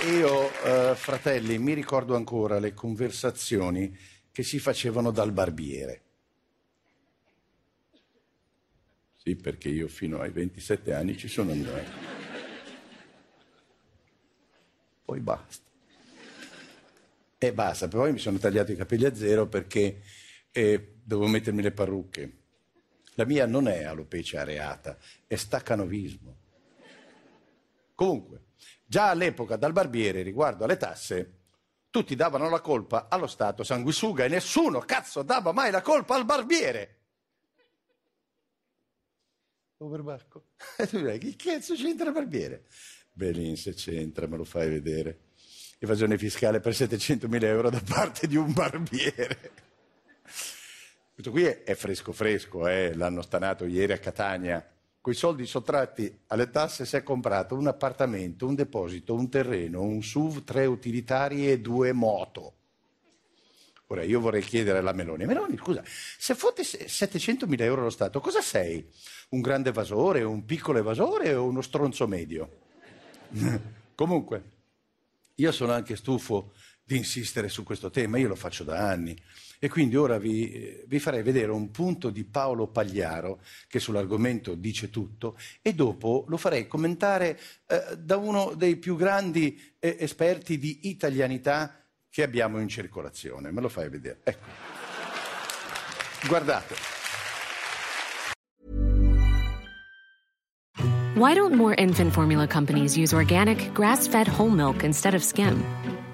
Io, eh, fratelli, mi ricordo ancora le conversazioni che si facevano dal barbiere. Sì, perché io fino ai 27 anni ci sono andato. Poi basta. E basta, poi mi sono tagliato i capelli a zero perché eh, dovevo mettermi le parrucche. La mia non è alopecia areata, è staccanovismo. Comunque, già all'epoca dal barbiere riguardo alle tasse, tutti davano la colpa allo Stato sanguisuga e nessuno, cazzo, dava mai la colpa al barbiere. Overbacco. E tu direi, che cazzo c'entra il barbiere? Belin, se c'entra, me lo fai vedere. Evasione fiscale per 700.000 euro da parte di un barbiere. Questo qui è, è fresco fresco, eh? l'hanno stanato ieri a Catania. Coi soldi sottratti alle tasse si è comprato un appartamento, un deposito, un terreno, un SUV, tre utilitari e due moto. Ora io vorrei chiedere alla Meloni, Meloni scusa, se fotti 700.000 euro allo Stato, cosa sei? Un grande evasore, un piccolo evasore o uno stronzo medio? Comunque, io sono anche stufo di insistere su questo tema, io lo faccio da anni. E quindi ora vi, vi, farei vedere un punto di Paolo Pagliaro che sull'argomento dice tutto e dopo lo farei commentare eh, da uno dei più grandi eh, esperti di italianità che abbiamo in circolazione. Me lo fai vedere? Ecco. Guardate. Why don't more infant formula companies use organic, grass-fed whole milk instead of skim?